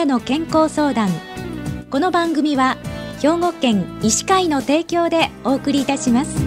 なの健康相談。この番組は兵庫県医師会の提供でお送りいたします。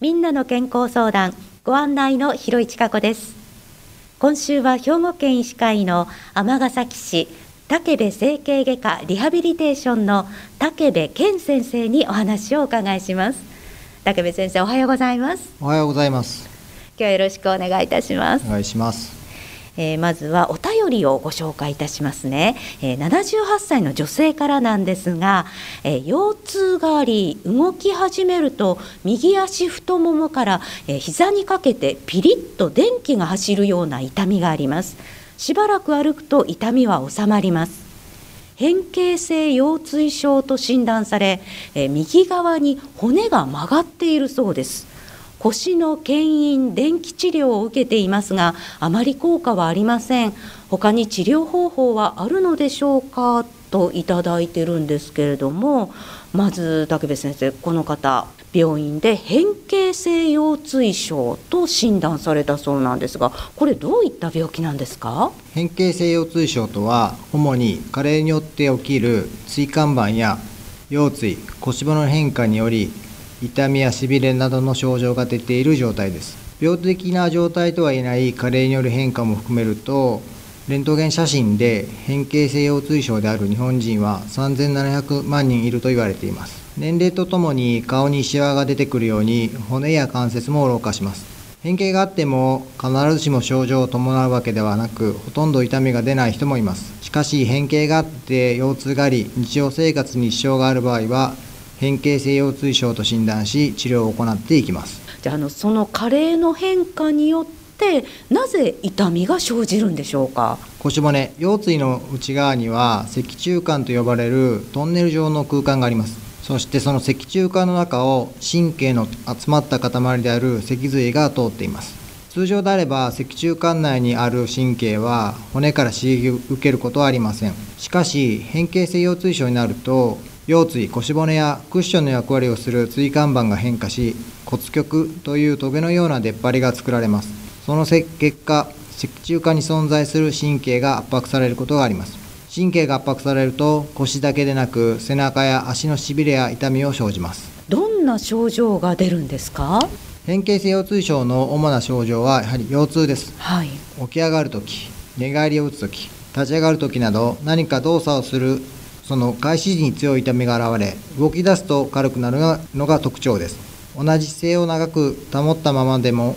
みんなの健康相談ご案内の広市加子です。今週は兵庫県医師会の尼崎市武部整形外科リハビリテーションの武部健先生にお話をお伺いします。武部先生おはようございます。おはようございます。今日はよろしくお願いいたします。お願いします。えー、まずはお便りをご紹介いたしますね、えー、78歳の女性からなんですが、えー、腰痛があり動き始めると右足太ももから、えー、膝にかけてピリッと電気が走るような痛みがあります。しばらく歩くと痛みは収まります変形性腰椎症と診断され、え右側に骨が曲がっているそうです。腰の牽引電気治療を受けていますがあまり効果はありません。他に治療方法はあるのでしょうか？といただいてるんですけれどもまず竹部先生この方。病院で変形性腰椎症と診断されたそうなんですがこれどういった病気なんですか？変形性腰椎症とは主に加齢によって起きる椎間板や腰椎腰骨の変化により痛みやしびれなどの症状が出ている状態です。病的な状態とは言えない加齢による変化も含めるとレントゲン写真で変形性腰椎症である日本人は3700万人いると言われています。年齢とともに顔にシワが出てくるように骨や関節も老化します。変形があっても必ずしも症状を伴うわけではなくほとんど痛みが出ない人もいます。しかし変形があって腰痛があり日常生活に支障がある場合は変形性腰椎症と診断し治療を行っていきます。じゃあのその加齢の変化によってなぜ痛みが生じるんでしょうか？腰骨腰椎の内側には脊柱管と呼ばれるトンネル状の空間があります。そしてその脊柱管の中を神経の集まった塊である脊髄が通っています。通常であれば脊柱管内にある神経は骨から刺激を受けることはありません。しかし変形性腰椎症になると腰椎腰骨やクッションの役割をする椎間板が変化し骨極というトゲのような出っ張りが作られます。その結果脊柱管に存在する神経が圧迫されることがあります。神経が圧迫されると腰だけでなく背中や足のしびれや痛みを生じます。どんな症状が出るんですか？変形性腰椎症の主な症状はやはり腰痛です、はい、起き上がるとき寝返りを打つとき立ち上がるときなど何か動作をするその開始時に強い痛みが現れ動き出すと軽くなるのが特徴です。同じ姿勢を長く保ったままでも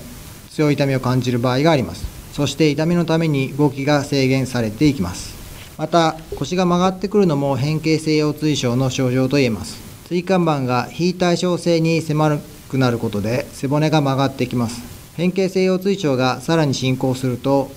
強い痛みを感じる場合があります。そして痛みのために動きが制限されていきます。また腰が曲がってくるのも変形性腰椎症の症状と言えます。椎間板が非対称性に狭くなることで背骨が曲がってきます。変形性腰椎症がさらに進行すると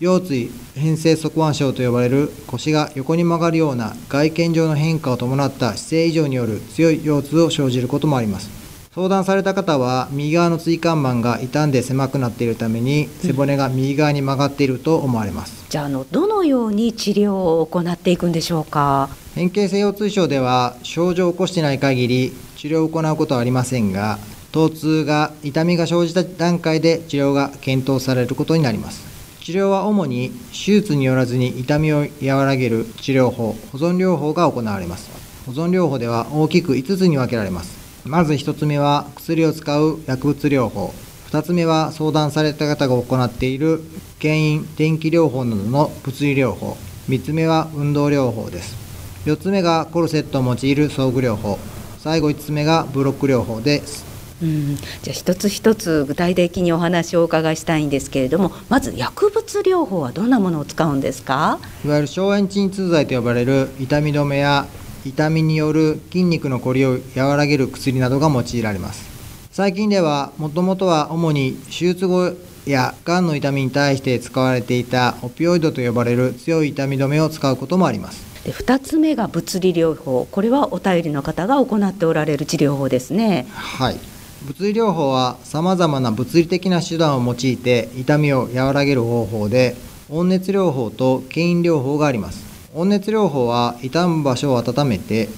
腰椎変性側腕症と呼ばれる腰が横に曲がるような外見上の変化を伴った姿勢異常による強い腰痛を生じることもあります。相談された方は右側の椎間板が傷んで狭くなっているために背骨が右側に曲がっていると思われます、うん、じゃあのどのように治療を行っていくんでしょうか？変形性腰痛症では症状を起こしていない限り治療を行うことはありませんが疼痛が痛みが生じた段階で治療が検討されることになります。治療は主に手術によらずに痛みを和らげる治療法保存療法が行われます。保存療法では大きく5つに分けられますまず1つ目は薬を使う薬物療法。2つ目は相談された方が行っている牽引電気療法などの物理療法。3つ目は運動療法です。4つ目がコルセットを用いる装具療法。最後5つ目がブロック療法です。うん、じゃあ一つ一つ具体的にお話をお伺いしたいんですけれどもまず薬物療法はどんなものを使うんですか？いわゆる消炎鎮痛剤と呼ばれる痛み止めや痛みによる筋肉のこりを和らげる薬などが用いられます。最近ではもともとは主に手術後やがんの痛みに対して使われていたオピオイドと呼ばれる強い痛み止めを使うこともあります。で2つ目が物理療法。これはお便りの方が行っておられる治療法ですね。はい。物理療法はさまざまな物理的な手段を用いて痛みを和らげる方法で温熱療法と牽引療法があります温熱療法は傷む場所を温めて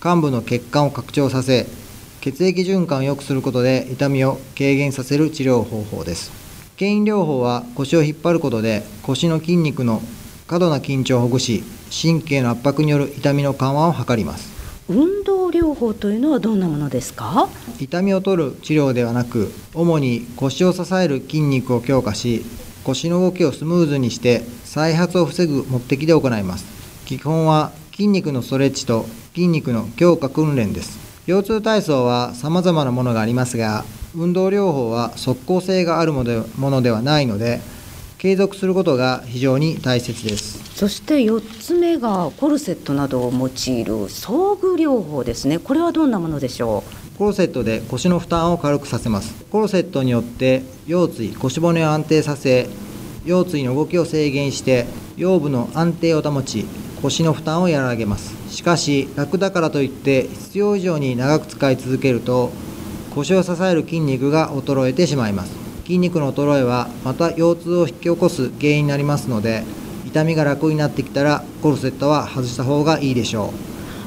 患部の血管を拡張させ血液循環を良くすることで痛みを軽減させる治療方法です。牽引療法は腰を引っ張ることで腰の筋肉の過度な緊張をほぐし神経の圧迫による痛みの緩和を図ります。運動療法というのはどんなものですか？痛みを取る治療ではなく主に腰を支える筋肉を強化し腰の動きをスムーズにして再発を防ぐ目的で行います基本は筋肉のストレッチと筋肉の強化訓練です。腰痛体操は様々なものがありますが運動療法は即効性があるものではないので継続することが非常に大切です。そして4つ目がコルセットなどを用いる装具療法ですね。これはどんなものでしょう？コルセットで腰の負担を軽くさせます。コルセットによって腰椎腰骨を安定させ腰椎の動きを制限して腰部の安定を保ち腰の負担を和らげます。しかし楽だからといって必要以上に長く使い続けると腰を支える筋肉が衰えてしまいます。筋肉の衰えはまた腰痛を引き起こす原因になりますので痛みが楽になってきたらコルセットは外した方がいいでしょ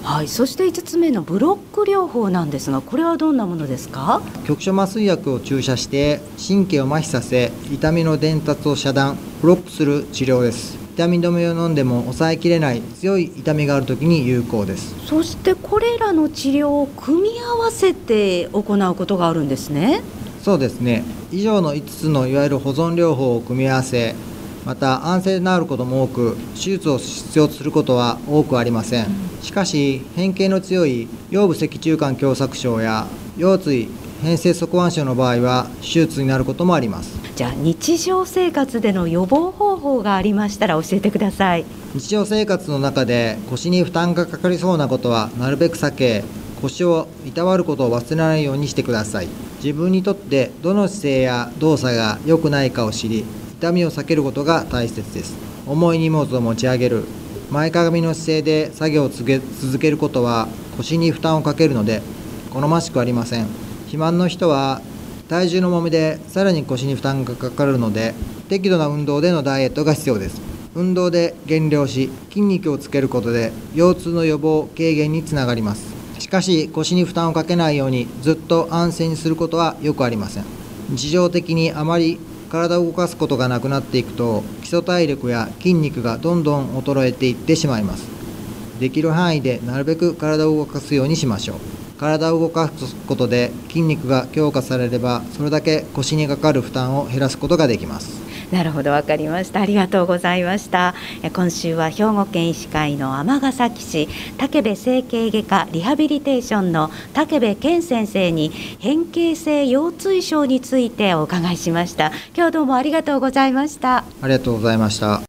う。はい、そして5つ目のブロック療法なんですがこれはどんなものですか？局所麻酔薬を注射して神経を麻痺させ痛みの伝達を遮断ブロックする治療です痛み止めを飲んでも抑えきれない強い痛みがある時に有効です。そしてこれらの治療を組み合わせて行うことがあるんですね。そうですね。以上の5つのいわゆる保存療法を組み合わせまた安静で治ることも多く手術を必要とすることは多くありません。しかし変形の強い腰部脊柱管狭窄症や腰椎変性側腕症の場合は手術になることもありますじゃあ日常生活での予防方法がありましたら教えてください。日常生活の中で腰に負担がかかりそうなことはなるべく避け腰をいたわることを忘れないようにしてください。自分にとってどの姿勢や動作が良くないかを知り痛みを避けることが大切です。重い荷物を持ち上げる。前かがみの姿勢で作業を続けることは腰に負担をかけるので好ましくありません。肥満の人は体重の重みでさらに腰に負担がかかるので適度な運動でのダイエットが必要です。運動で減量し筋肉をつけることで腰痛の予防軽減につながります。しかし腰に負担をかけないようにずっと安静にすることはよくありません。日常的にあまり体を動かすことがなくなっていくと基礎体力や筋肉がどんどん衰えていってしまいます。できる範囲でなるべく体を動かすようにしましょう。体を動かすことで筋肉が強化されればそれだけ腰にかかる負担を減らすことができます。なるほどわかりました。ありがとうございました。今週は兵庫県医師会の尼崎市武部整形外科リハビリテーションの武部健先生に変形性腰椎症についてお伺いしました。今日どうもありがとうございました。ありがとうございました